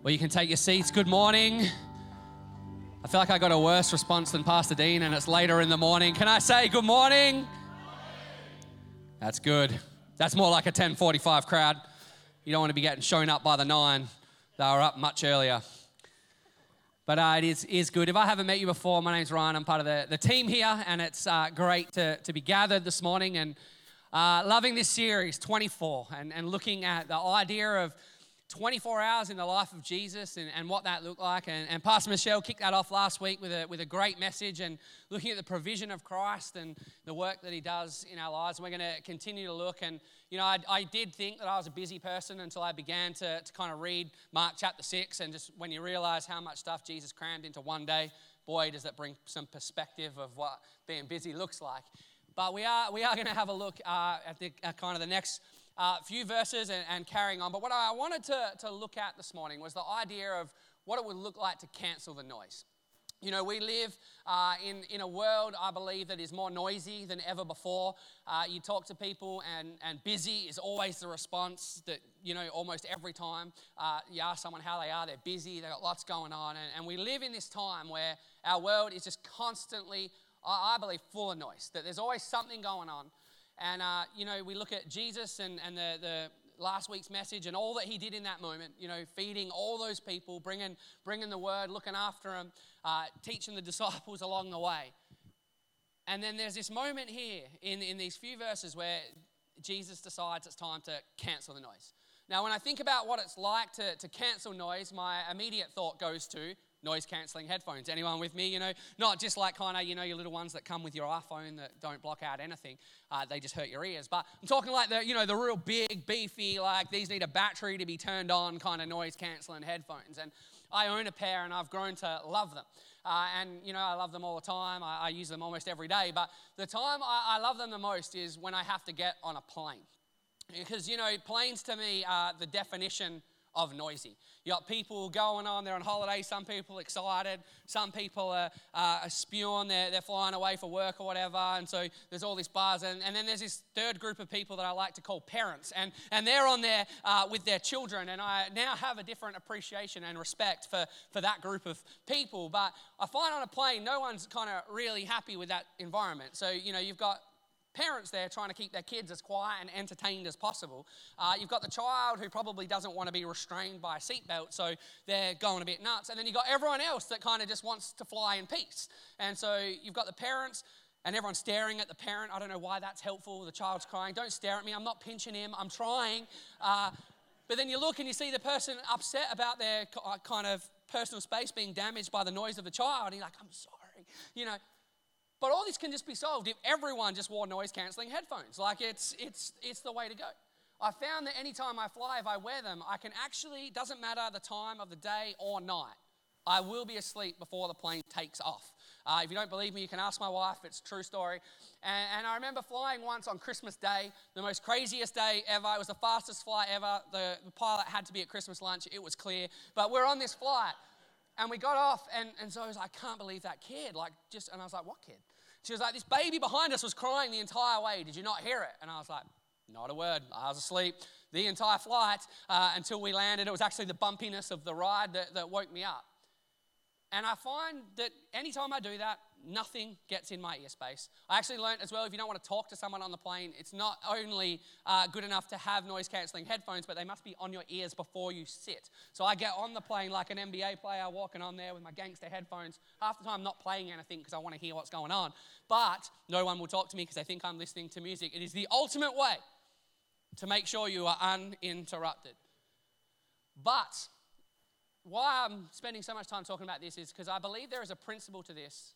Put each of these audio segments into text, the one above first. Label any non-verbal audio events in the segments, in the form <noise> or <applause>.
Well, you can take your seats. Good morning. I feel like I got a worse response than Pastor Dean, and it's later in the morning. Can I say good morning? That's good. That's more like a 10:45 crowd. You don't want to be getting shown up by the nine. They were up much earlier. But uh, it is, is good. If I haven't met you before, my name's Ryan. I'm part of the, the team here, and it's uh, great to, to be gathered this morning and uh, loving this series, 24, and, and looking at the idea of 24 hours in the life of Jesus and, and what that looked like. And, and, Pastor Michelle kicked that off last week with a, with a great message and looking at the provision of Christ and the work that he does in our lives. And we're going to continue to look. And, you know, I, I, did think that I was a busy person until I began to, to kind of read Mark chapter 6. And just when you realize how much stuff Jesus crammed into one day, boy, does that bring some perspective of what being busy looks like. But we are, we are going to have a look uh, at, the, at kind of the next uh, few verses and, and, carrying on. But what I wanted to, to look at this morning was the idea of what it would look like to cancel the noise. You know, we live uh, in, in a world, I believe, that is more noisy than ever before. Uh, you talk to people, and, and busy is always the response that, you know, almost every time uh, you ask someone how they are, they're busy, they've got lots going on. And, and we live in this time where our world is just constantly, I, I believe, full of noise, that there's always something going on. And, uh, you know, we look at Jesus and, and the, the last week's message and all that he did in that moment, you know, feeding all those people, bringing, bringing the word, looking after them, uh, teaching the <laughs> disciples along the way. And then there's this moment here in, in these few verses where Jesus decides it's time to cancel the noise. Now, when I think about what it's like to, to cancel noise, my immediate thought goes to noise cancelling headphones. Anyone with me? You know, not just like kind of, you know, your little ones that come with your iPhone that don't block out anything. Uh, they just hurt your ears. But I'm talking like the, you know, the real big, beefy, like these need a battery to be turned on kind of noise cancelling headphones. And I own a pair and I've grown to love them. Uh, and, you know, I love them all the time. I, I use them almost every day. But the time I, I love them the most is when I have to get on a plane. Because, you know, planes to me are the definition of noisy. You got people going on, they're on holiday, some people excited, some people are, uh, are spewing, they're, they're flying away for work or whatever, and so there's all this buzz. And, and then there's this third group of people that I like to call parents, and, and they're on there uh, with their children, and I now have a different appreciation and respect for, for that group of people. But I find on a plane, no one's kind of really happy with that environment. So, you know, you've got parents there trying to keep their kids as quiet and entertained as possible. Uh, you've got the child who probably doesn't want to be restrained by a seatbelt, so they're going a bit nuts. And then you've got everyone else that kind of just wants to fly in peace. And so you've got the parents and everyone's staring at the parent. I don't know why that's helpful. The child's crying. Don't stare at me. I'm not pinching him. I'm trying. Uh, but then you look and you see the person upset about their uh, kind of personal space being damaged by the noise of the child. And you're like, I'm sorry. You know, but all this can just be solved if everyone just wore noise cancelling headphones. Like it's, it's, it's the way to go. I found that anytime I fly, if I wear them, I can actually, doesn't matter the time of the day or night, I will be asleep before the plane takes off. Uh, if you don't believe me, you can ask my wife. It's true story. And, and, I remember flying once on Christmas Day, the most craziest day ever. It was the fastest flight ever. The, the pilot had to be at Christmas lunch. It was clear. But we're on this flight. And we got off, and, and so I was like, I can't believe that kid. Like, just, and I was like, what kid? She was like, this baby behind us was crying the entire way. Did you not hear it? And I was like, not a word. I was asleep the entire flight uh, until we landed. It was actually the bumpiness of the ride that, that woke me up. And I find that anytime I do that, nothing gets in my ear space. I actually learned as well if you don't want to talk to someone on the plane, it's not only uh, good enough to have noise cancelling headphones, but they must be on your ears before you sit. So I get on the plane like an NBA player walking on there with my gangster headphones. Half the time, I'm not playing anything because I want to hear what's going on. But no one will talk to me because they think I'm listening to music. It is the ultimate way to make sure you are uninterrupted. But why I'm spending so much time talking about this is because I believe there is a principle to this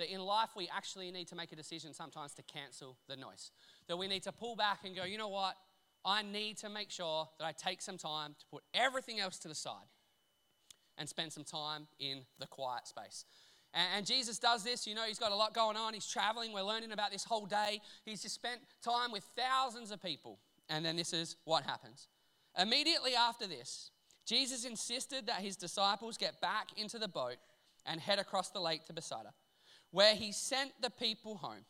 that in life we actually need to make a decision sometimes to cancel the noise. That we need to pull back and go, you know what? I need to make sure that I take some time to put everything else to the side and spend some time in the quiet space. And, Jesus does this. You know, he's got a lot going on. He's traveling. We're learning about this whole day. He's just spent time with thousands of people. And then this is what happens. Immediately after this, Jesus insisted that his disciples get back into the boat and head across the lake to Bethsaida, where he sent the people home.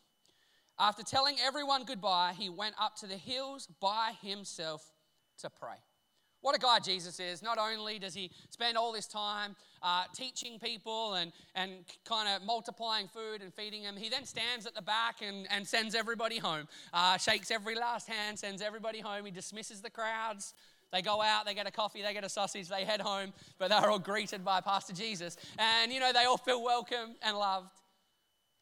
After telling everyone goodbye, he went up to the hills by himself to pray. What a guy Jesus is. Not only does he spend all this time uh, teaching people and, and kind of multiplying food and feeding them, he then stands at the back and, and sends everybody home, uh, shakes every last hand, sends everybody home. He dismisses the crowds. They go out, they get a coffee, they get a sausage, they head home, but they're all greeted by Pastor Jesus. And, you know, they all feel welcome and loved.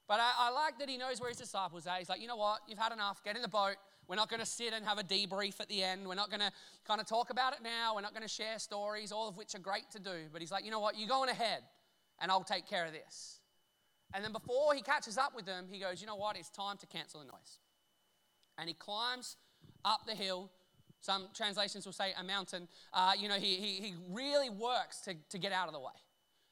But I, I like that he knows where his disciples are. He's like, you know what? You've had enough. Get in the boat. We're not going to sit and have a debrief at the end. We're not going to kind of talk about it now. We're not going to share stories, all of which are great to do. But he's like, you know what? You're going ahead and I'll take care of this. And then before he catches up with them, he goes, you know what? It's time to cancel the noise. And he climbs up the hill. Some translations will say a mountain. Uh, you know, he, he, he really works to, to get out of the way.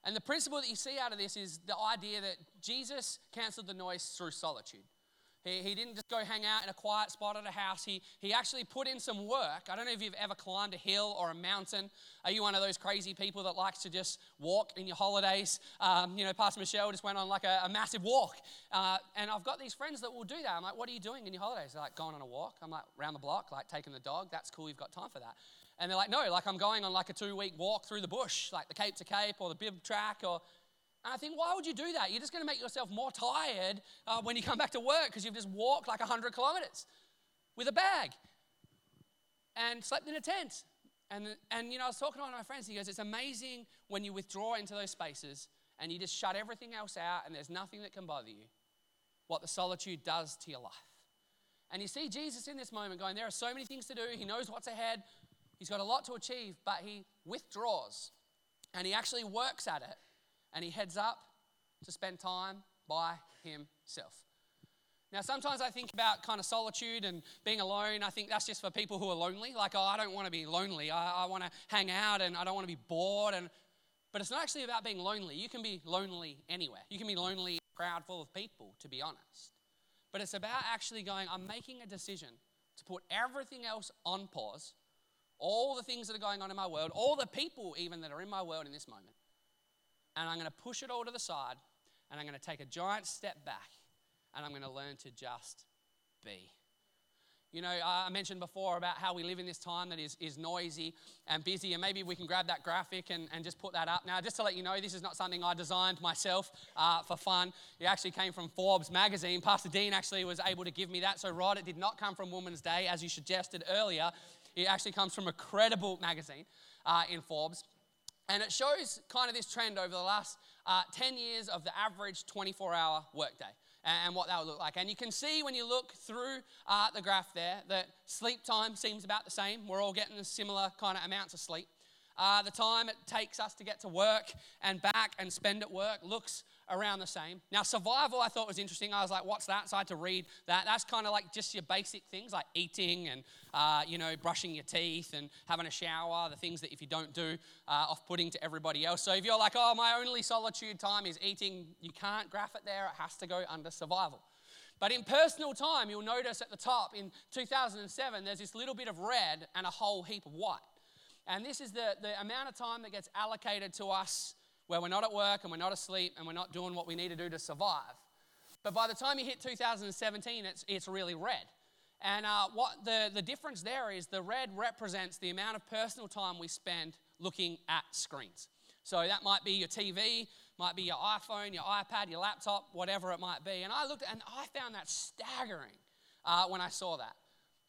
And the principle that you see out of this is the idea that Jesus canceled the noise through solitude. He, he didn't just go hang out in a quiet spot at a house. He, he actually put in some work. I don't know if you've ever climbed a hill or a mountain. Are you one of those crazy people that likes to just walk in your holidays? Um, you know, Pastor Michelle just went on like a, a massive walk. Uh, and I've got these friends that will do that. I'm like, what are you doing in your holidays? They're like, going on a walk. I'm like, round the block, like taking the dog. That's cool. You've got time for that. And they're like, no, like I'm going on like a two week walk through the bush, like the Cape to Cape or the Bib track or and I think, why would you do that? You're just going to make yourself more tired uh, when you come back to work because you've just walked like 100 kilometers with a bag and slept in a tent. And, and, you know, I was talking to one of my friends. He goes, It's amazing when you withdraw into those spaces and you just shut everything else out and there's nothing that can bother you, what the solitude does to your life. And you see Jesus in this moment going, There are so many things to do. He knows what's ahead. He's got a lot to achieve, but he withdraws and he actually works at it and he heads up to spend time by himself. Now, sometimes I think about kind of solitude and being alone. I think that's just for people who are lonely. Like, oh, I don't want to be lonely. I, I want to hang out and I don't want to be bored. And, but it's not actually about being lonely. You can be lonely anywhere. You can be lonely in a crowd full of people, to be honest. But it's about actually going, I'm making a decision to put everything else on pause, all the things that are going on in my world, all the people even that are in my world in this moment, and I'm going to push it all to the side and I'm going to take a giant step back and I'm going to learn to just be. You know, I mentioned before about how we live in this time that is, is noisy and busy, and maybe we can grab that graphic and, and just put that up. Now, just to let you know, this is not something I designed myself uh, for fun. It actually came from Forbes magazine. Pastor Dean actually was able to give me that. So, Rod, it did not come from Woman's Day, as you suggested earlier. It actually comes from a credible magazine uh, in Forbes. And it shows kind of this trend over the last uh, 10 years of the average 24 hour workday and, what that would look like. And you can see when you look through uh, the graph there that sleep time seems about the same. We're all getting similar kind of amounts of sleep. Uh, the time it takes us to get to work and back and spend at work looks around the same. Now, survival I thought was interesting. I was like, what's that? So I had to read that. That's kind of like just your basic things like eating and, uh, you know, brushing your teeth and having a shower, the things that if you don't do, uh, off putting to everybody else. So if you're like, oh, my only solitude time is eating, you can't graph it there. It has to go under survival. But in personal time, you'll notice at the top in 2007, there's this little bit of red and a whole heap of white. And this is the, the amount of time that gets allocated to us where we're not at work and we're not asleep and we're not doing what we need to do to survive. But by the time you hit 2017, it's, it's really red. And uh, what the, the difference there is the red represents the amount of personal time we spend looking at screens. So that might be your TV, might be your iPhone, your iPad, your laptop, whatever it might be. And I looked and I found that staggering uh, when I saw that.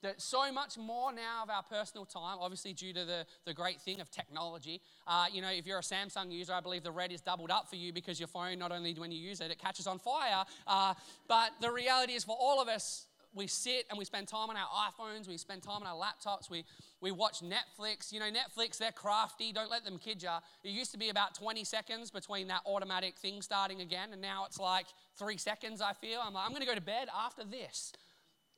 That so much more now of our personal time, obviously due to the, the great thing of technology. Uh, you know, if you're a Samsung user, I believe the red is doubled up for you because your phone, not only when you use it, it catches on fire. Uh, but the reality is, for all of us, we sit and we spend time on our iPhones, we spend time on our laptops, we, we watch Netflix. You know, Netflix, they're crafty, don't let them kid you. It used to be about 20 seconds between that automatic thing starting again, and now it's like three seconds, I feel. I'm like, I'm gonna go to bed after this.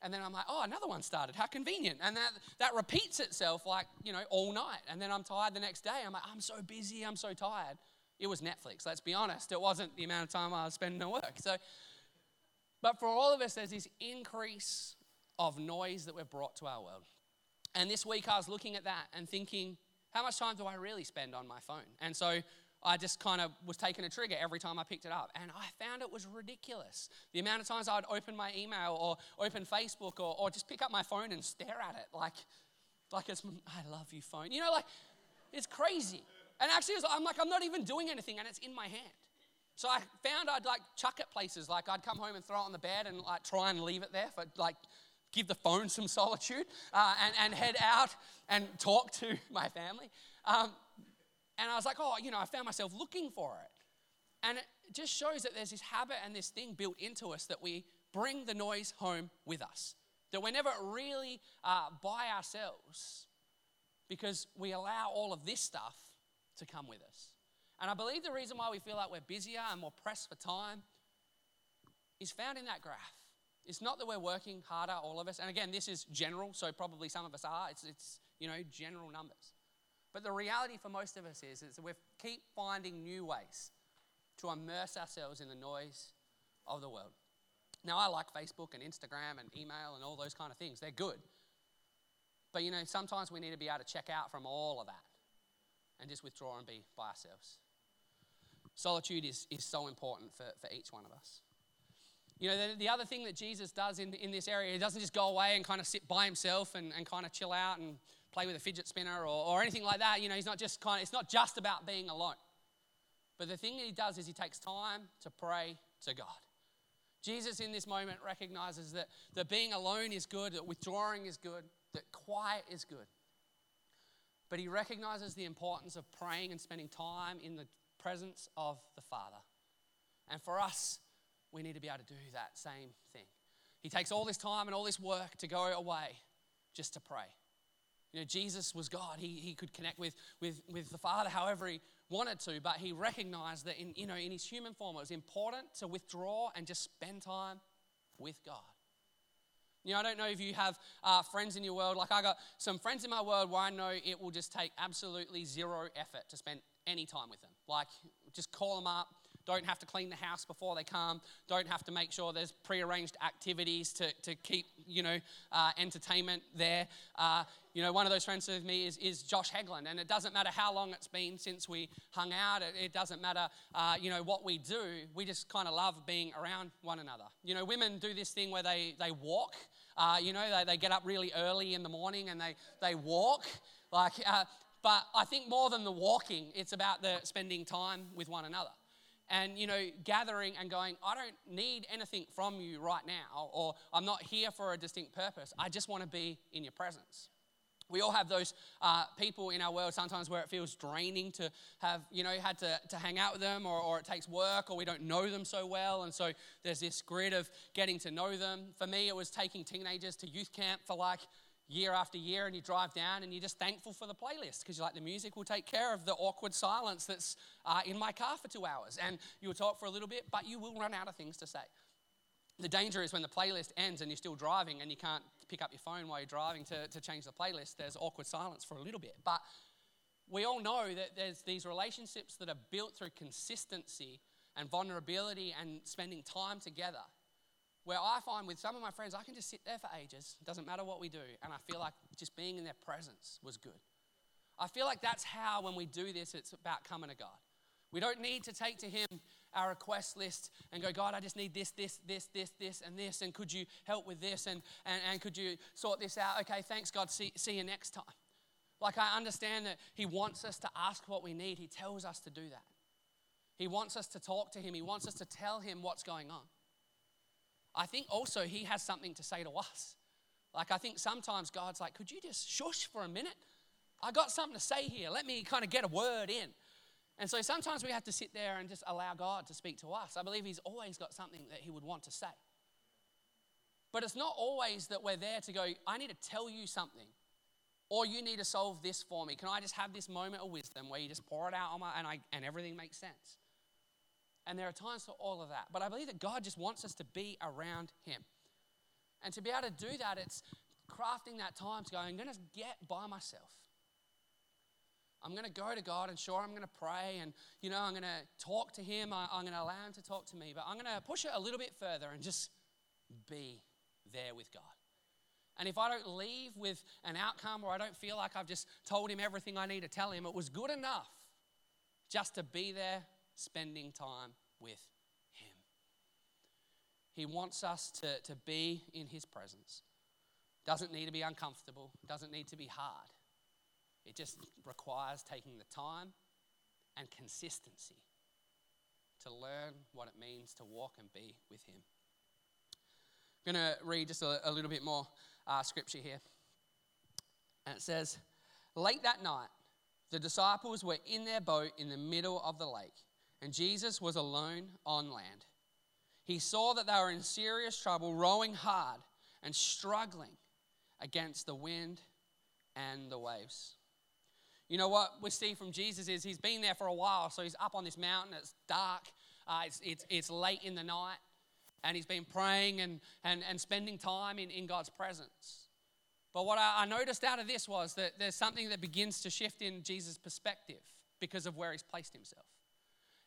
And then I'm like, oh, another one started. How convenient. And that, that repeats itself like, you know, all night. And then I'm tired the next day. I'm like, I'm so busy. I'm so tired. It was Netflix, let's be honest. It wasn't the amount of time I was spending at work. So, but for all of us, there's this increase of noise that we've brought to our world. And this week I was looking at that and thinking, how much time do I really spend on my phone? And so I just kind of was taking a trigger every time I picked it up. And I found it was ridiculous. The amount of times I would open my email or open Facebook or, or just pick up my phone and stare at it. Like, Like it's, I love you phone. You know, like it's crazy. And actually, I'm like, I'm not even doing anything and it's in my hand. So I found I'd like chuck it places. Like I'd come home and throw it on the bed and like try and leave it there for like give the phone some <laughs> solitude uh, and, and head out and talk to my family. Um, and I was like, oh, you know, I found myself looking for it. And it just shows that there's this habit and this thing built into us that we bring the noise home with us. That we're never really uh, by ourselves because we allow all of this stuff to come with us. And I believe the reason why we feel like we're busier and more pressed for time is found in that graph. It's not that we're working harder, all of us. And again, this is general, so probably some of us are. It's, it's you know, general numbers. But the reality for most of us is, is that we keep finding new ways to immerse ourselves in the noise of the world. Now, I like Facebook and Instagram and email and all those kind of things. They're good. But you know, sometimes we need to be able to check out from all of that and just withdraw and be by ourselves. Solitude is, is so important for, for each one of us. You know, the, the other thing that Jesus does in, in this area, he doesn't just go away and kind of sit by himself and, and kind of chill out and play with a fidget spinner or, or anything like that. You know, he's not just kind of, it's not just about being alone. But the thing that he does is he takes time to pray to God. Jesus, in this moment, recognizes that, that being alone is good, that withdrawing is good, that quiet is good. But he recognizes the importance of praying and spending time in the presence of the Father. And for us, we need to be able to do that same thing. He takes all this time and all this work to go away just to pray. You know, Jesus was God. He, he could connect with, with, with the Father however he wanted to, but he recognized that in, you know, in his human form, it was important to withdraw and just spend time with God. You know, I don't know if you have uh, friends in your world. Like, I got some friends in my world where I know it will just take absolutely zero effort to spend any time with them. Like, just call them up, don't have to clean the house before they come, don't have to make sure there's prearranged activities to, to keep, you know, uh, entertainment there. Uh, you know, one of those friends with me is, is Josh Hegland, and it doesn't matter how long it's been since we hung out, it, it doesn't matter, uh, you know, what we do, we just kind of love being around one another. You know, women do this thing where they, they walk, uh, you know, they, they get up really early in the morning and they, they walk. Like, uh, but I think more than the walking, it's about the spending time with one another. And, you know, gathering and going, I don't need anything from you right now, or I'm not here for a distinct purpose. I just want to be in your presence. We all have those uh, people in our world sometimes where it feels draining to have, you know, had to, to hang out with them or, or it takes work or we don't know them so well. And so there's this grid of getting to know them. For me, it was taking teenagers to youth camp for like year after year and you drive down and you're just thankful for the playlist because you're like the music will take care of the awkward silence that's uh, in my car for two hours. And you'll talk for a little bit but you will run out of things to say. The danger is when the playlist ends and you're still driving and you can't pick up your phone while you're driving to, to change the playlist there's awkward silence for a little bit. But we all know that there's these relationships that are built through consistency and vulnerability and spending time together where I find with some of my friends, I can just sit there for ages, doesn't matter what we do, and I feel like just being in their presence was good. I feel like that's how, when we do this, it's about coming to God. We don't need to take to Him our request list and go, God, I just need this, this, this, this, this, and this, and could you help with this, and, and, and could you sort this out? Okay, thanks, God, see, see you next time. Like, I understand that He wants us to ask what we need, He tells us to do that. He wants us to talk to Him, He wants us to tell Him what's going on. I think also he has something to say to us. Like, I think sometimes God's like, could you just shush for a minute? I got something to say here. Let me kind of get a word in. And so sometimes we have to sit there and just allow God to speak to us. I believe He's always got something that He would want to say. But it's not always that we're there to go, I need to tell you something, or you need to solve this for me. Can I just have this moment of wisdom where you just pour it out on my, and, I, and everything makes sense? And there are times for all of that. But I believe that God just wants us to be around Him. And to be able to do that, it's crafting that time to go, I'm going to get by myself. I'm going to go to God and sure, I'm going to pray and, you know, I'm going to talk to Him. I, am going to allow Him to talk to me. But I'm going to push it a little bit further and just be there with God. And if I don't leave with an outcome or I don't feel like I've just told Him everything I need to tell Him, it was good enough just to be there spending time with Him. He wants us to, to be in His presence. Doesn't need to be uncomfortable, doesn't need to be hard. It just requires taking the time and consistency to learn what it means to walk and be with Him. I'm going to read just a, a little bit more uh, scripture here. And it says, Late that night, the disciples were in their boat in the middle of the lake, and Jesus was alone on land. He saw that they were in serious trouble, rowing hard and struggling against the wind and the waves. You know what we see from Jesus is he's been there for a while, so he's up on this mountain, it's dark, uh, it's, it's, it's late in the night, and he's been praying and, and, and spending time in, in God's presence. But what I, I noticed out of this was that there's something that begins to shift in Jesus' perspective because of where he's placed himself.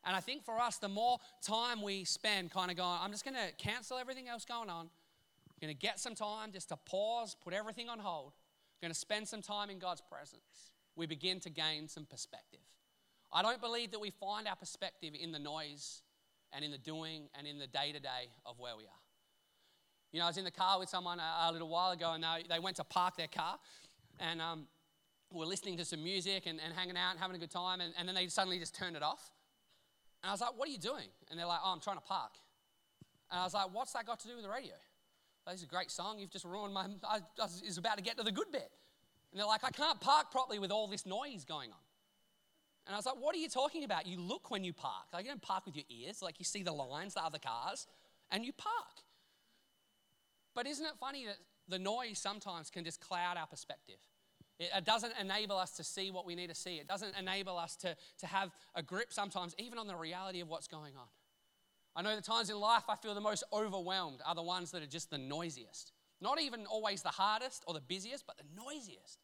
And I think for us, the more time we spend kind of going, I'm just going to cancel everything else going on, I'm going to get some time just to pause, put everything on hold, I'm going to spend some time in God's presence, we begin to gain some perspective. I don't believe that we find our perspective in the noise and in the doing and in the day to day of where we are. You know, I was in the car with someone a, a little while ago and they, they went to park their car and um, were listening to some music and, and hanging out and having a good time and, and then they suddenly just turned it off. And I was like, what are you doing? And they're like, oh, I'm trying to park. And I was like, what's that got to do with the radio? Is a great song. You've just ruined my, I was about to get to the good bit. And they're like, I can't park properly with all this noise going on. And I was like, what are you talking about? You look when you park. Like, you don't park with your ears. Like, you see the lines, the other cars, and you park. But isn't it funny that the noise sometimes can just cloud our perspective? It doesn't enable us to see what we need to see. It doesn't enable us to, to have a grip sometimes, even on the reality of what's going on. I know the times in life I feel the most overwhelmed are the ones that are just the noisiest. Not even always the hardest or the busiest, but the noisiest.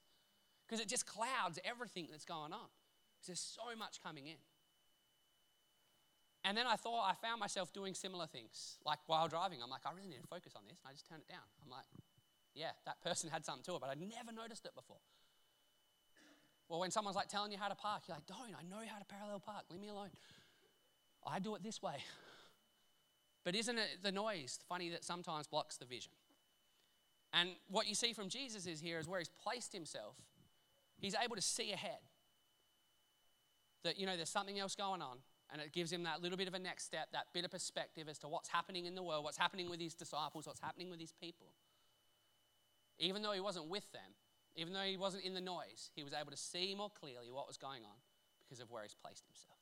Because it just clouds everything that's going on. There's so much coming in. And then I thought, I found myself doing similar things. Like while driving, I'm like, I really need to focus on this. And I just turned it down. I'm like, yeah, that person had something to it, but I'd never noticed it before. Well, when someone's like telling you how to park, you're like, don't, I know how to parallel park. Leave me alone. I do it this way. But isn't it the noise funny that sometimes blocks the vision? And what you see from Jesus is here is where he's placed himself. He's able to see ahead. That, you know, there's something else going on. And it gives him that little bit of a next step, that bit of perspective as to what's happening in the world, what's happening with his disciples, what's happening with his people. Even though he wasn't with them, even though he wasn't in the noise, he was able to see more clearly what was going on because of where he's placed himself.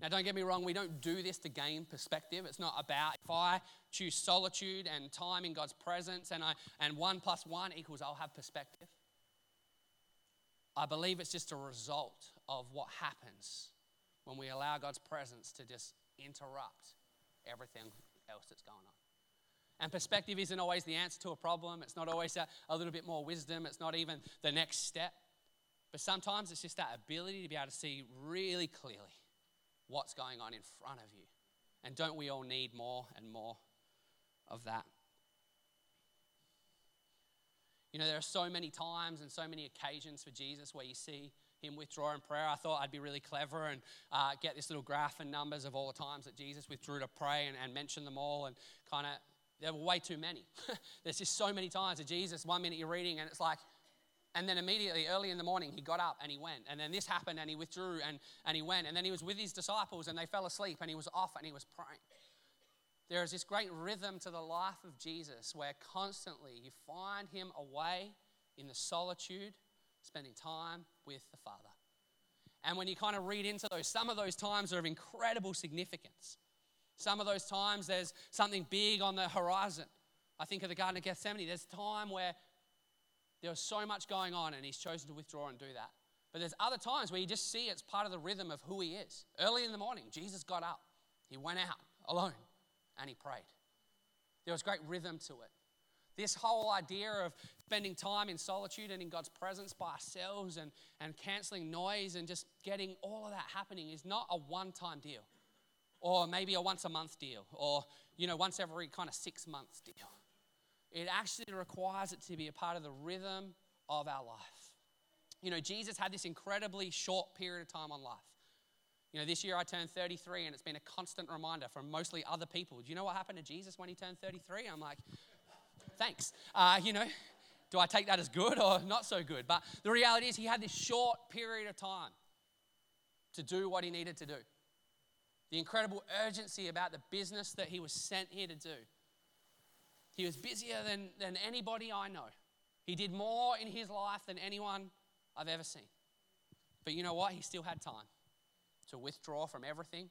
Now, don't get me wrong, we don't do this to gain perspective. It's not about if I choose solitude and time in God's presence and, I, and one plus one equals I'll have perspective. I believe it's just a result of what happens when we allow God's presence to just interrupt everything else that's going on. And perspective isn't always the answer to a problem. It's not always a, a, little bit more wisdom. It's not even the next step. But sometimes it's just that ability to be able to see really clearly what's going on in front of you. And don't we all need more and more of that? You know, there are so many times and so many occasions for Jesus where you see him withdraw in prayer. I thought I'd be really clever and uh, get this little graph and numbers of all the times that Jesus withdrew to pray and, and mention them all and kind of, there were way too many. <laughs> There's just so many times that Jesus, one minute you're reading and it's like, and then immediately, early in the morning, he got up and he went. And then this happened and he withdrew and, and he went. And then he was with his disciples and they fell asleep and he was off and he was praying. There is this great rhythm to the life of Jesus where constantly you find him away in the solitude, spending time with the Father. And when you kind of read into those, some of those times are of incredible significance. Some of those times there's something big on the horizon. I think of the Garden of Gethsemane. There's time where there was so much going on and he's chosen to withdraw and do that. But there's other times where you just see it's part of the rhythm of who he is. Early in the morning, Jesus got up, he went out alone, and he prayed. There was great rhythm to it. This whole idea of spending time in solitude and in God's presence by ourselves and, and canceling noise and just getting all of that happening is not a one time deal or maybe a once a month deal or, you know, once every kind of six months deal. It actually requires it to be a part of the rhythm of our life. You know, Jesus had this incredibly short period of time on life. You know, this year I turned 33, and it's been a constant reminder from mostly other people. Do you know what happened to Jesus when he turned 33? I'm like, thanks. Uh, you know, do I take that as good or not so good? But the reality is, he had this short period of time to do what he needed to do. The incredible urgency about the business that he was sent here to do. He was busier than, than anybody I know. He did more in his life than anyone I've ever seen. But you know what? He still had time to withdraw from everything.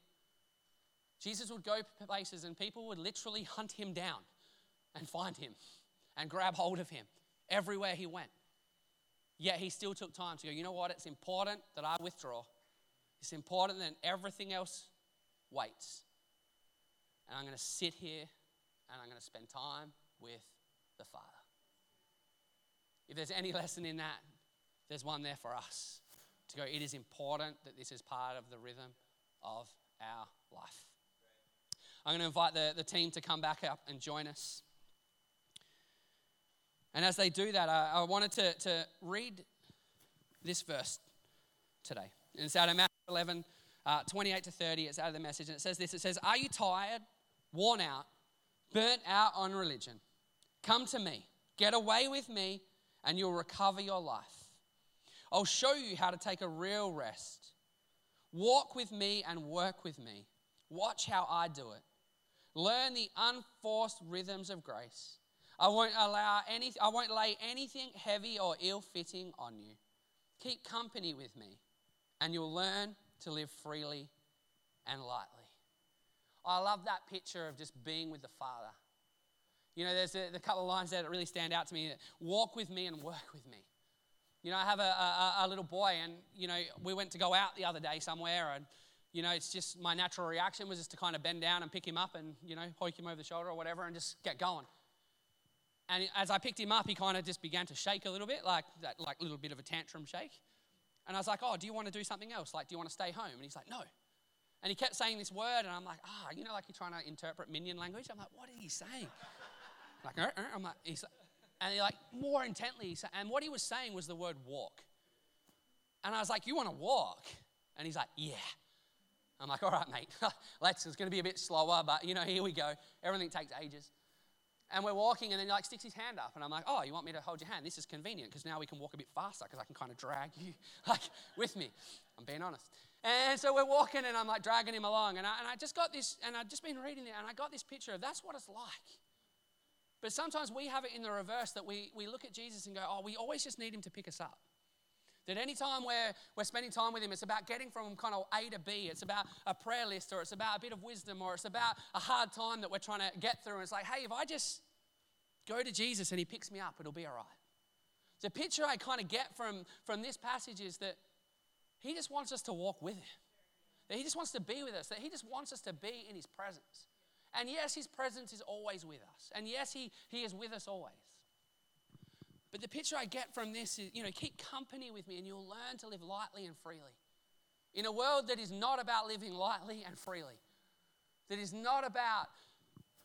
Jesus would go places and people would literally hunt him down and find him and grab hold of him everywhere he went. Yet he still took time to go, you know what? It's important that I withdraw. It's important that everything else waits. And I'm going to sit here and I'm going to spend time with the Father. If there's any lesson in that, there's one there for us to go, it is important that this is part of the rhythm of our life. I'm going to invite the, the team to come back up and join us. And as they do that, I, I wanted to, to read this verse today. And it's out of Matthew 11, uh, 28 to 30. It's out of the message. And it says this It says, Are you tired, worn out, burnt out on religion? Come to me, get away with me, and you'll recover your life. I'll show you how to take a real rest. Walk with me and work with me. Watch how I do it. Learn the unforced rhythms of grace. I won't allow any, I won't lay anything heavy or ill-fitting on you. Keep company with me, and you'll learn to live freely and lightly. I love that picture of just being with the Father. You know, there's a, a couple of lines there that really stand out to me. Walk with me and work with me. You know, I have a, a, a little boy, and you know, we went to go out the other day somewhere, and you know, it's just my natural reaction was just to kind of bend down and pick him up and, you know, hoik him over the shoulder or whatever and just get going. And as I picked him up, he kind of just began to shake a little bit, like that, like little bit of a tantrum shake. And I was like, "Oh, do you want to do something else? Like, do you want to stay home?" And he's like, "No." And he kept saying this word, and I'm like, "Ah, you know, like you're trying to interpret minion language." I'm like, "What is he saying?" <laughs> like, er, er. I'm like, he's, like, and he like more intently, and what he was saying was the word walk. And I was like, "You want to walk?" And he's like, "Yeah." I'm like, all right, mate, <laughs> let's, it's going to be a bit slower, but you know, here we go. Everything takes ages. And we're walking, and then he like sticks his hand up, and I'm like, oh, you want me to hold your hand? This is convenient because now we can walk a bit faster because I can kind of drag you <laughs> like with me. I'm being honest. And so we're walking, and I'm like dragging him along, and I, and I just got this, and I've just been reading it, and I got this picture of that's what it's like. But sometimes we have it in the reverse that we, we look at Jesus and go, oh, we always just need him to pick us up. That anytime we're, we're spending time with Him, it's about getting from kind of A to B. It's about a prayer list, or it's about a bit of wisdom, or it's about a hard time that we're trying to get through. And it's like, hey, if I just go to Jesus and He picks me up, it'll be all right. The picture I kind of get from, from this passage is that He just wants us to walk with Him, that He just wants to be with us, that He just wants us to be in His presence. And yes, His presence is always with us. And yes, He, he is with us always. But the picture I get from this is, you know, keep company with me and you'll learn to live lightly and freely. In a world that is not about living lightly and freely, that is not about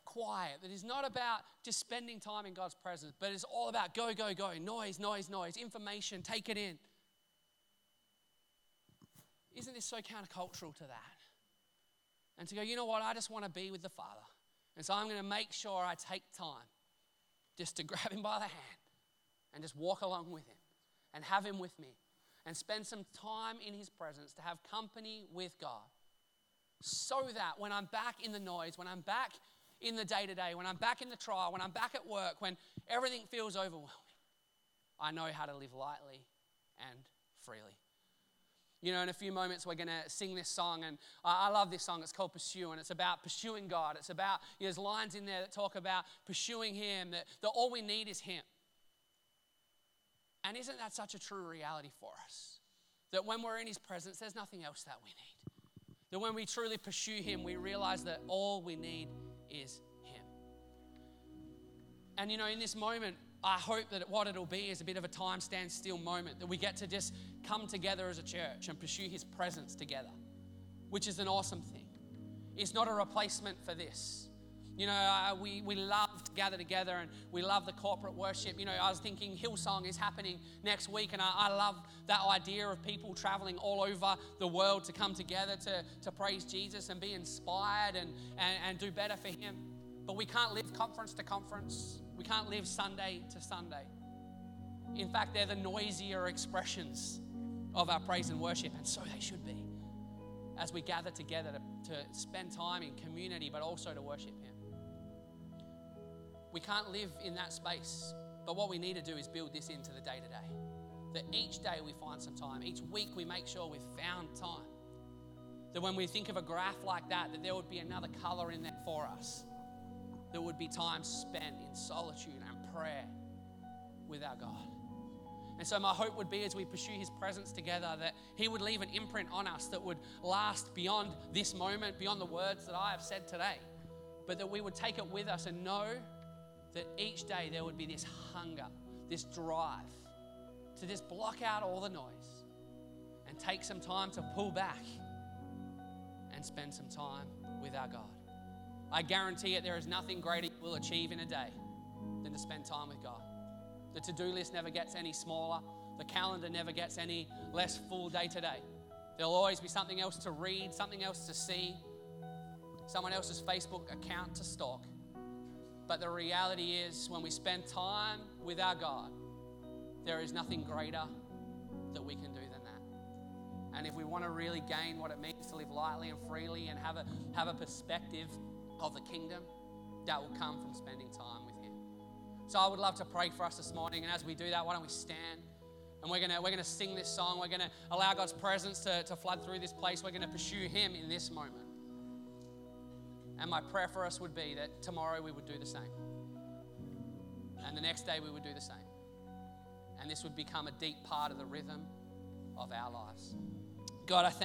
quiet, that is not about just spending time in God's presence, but it's all about go, go, go, noise, noise, noise, information, take it in. Isn't this so countercultural to that? And to go, you know what, I just want to be with the Father. And so I'm going to make sure I take time just to <laughs> grab him by the hand and just walk along with Him and have Him with me and spend some time in His presence to have company with God. So that when I'm back in the noise, when I'm back in the day to day, when I'm back in the trial, when I'm back at work, when everything feels overwhelming, I know how to live lightly and freely. You know, in a few moments, we're going to sing this song, and I love this song. It's called Pursue, and it's about pursuing God. It's about, you know, there's lines in there that talk about pursuing Him, that, that all we need is Him. And isn't that such a true reality for us? That when we're in His presence, there's nothing else that we need. That when we truly pursue Him, we realize that all we need is Him. And you know, in this moment, I hope that what it'll be is a bit of a time stand still moment, that we get to just come together as a church and pursue His presence together, which is an awesome thing. It's not a replacement for this. You know, we, we love gather together and we love the corporate worship. You know, I was thinking Hillsong is happening next week, and I, I love that idea of people traveling all over the world to come together to, to praise Jesus and be inspired and, and, and do better for Him. But we can't live conference to conference. We can't live Sunday to Sunday. In fact, they're the noisier expressions of our praise and worship, and so they should be as we gather together to, to spend time in community, but also to worship Him. We can't live in that space, but what we need to do is build this into the day to day. That each day we find some time, each week we make sure we've found time. That when we think of a graph like that, that there would be another color in there for us. There would be time spent in solitude and prayer with our God. And so, my hope would be as we pursue His presence together that He would leave an imprint on us that would last beyond this moment, beyond the words that I have said today, but that we would take it with us and know that each day there would be this hunger, this drive to just block out all the noise and take some time to pull back and spend some time with our God. I guarantee it, there is nothing greater you will achieve in a day than to spend time with God. The to do list never gets any smaller, the calendar never gets any less full day to day. There'll always be something else to read, something else to see, someone else's Facebook account to stalk. But the reality is, when we spend time with our God, there is nothing greater that we can do than that. And if we want to really gain what it means to live lightly and freely and have a, have a perspective of the kingdom, that will come from spending time with Him. So I would love to pray for us this morning. And as we do that, why don't we stand? And we're going we're gonna sing this song. We're going to allow God's presence to, to flood through this place. We're going to pursue Him in this moment. And my prayer for us would be that tomorrow we would do the same. And the next day we would do the same. And this would become a deep part of the rhythm of our lives. God, I thank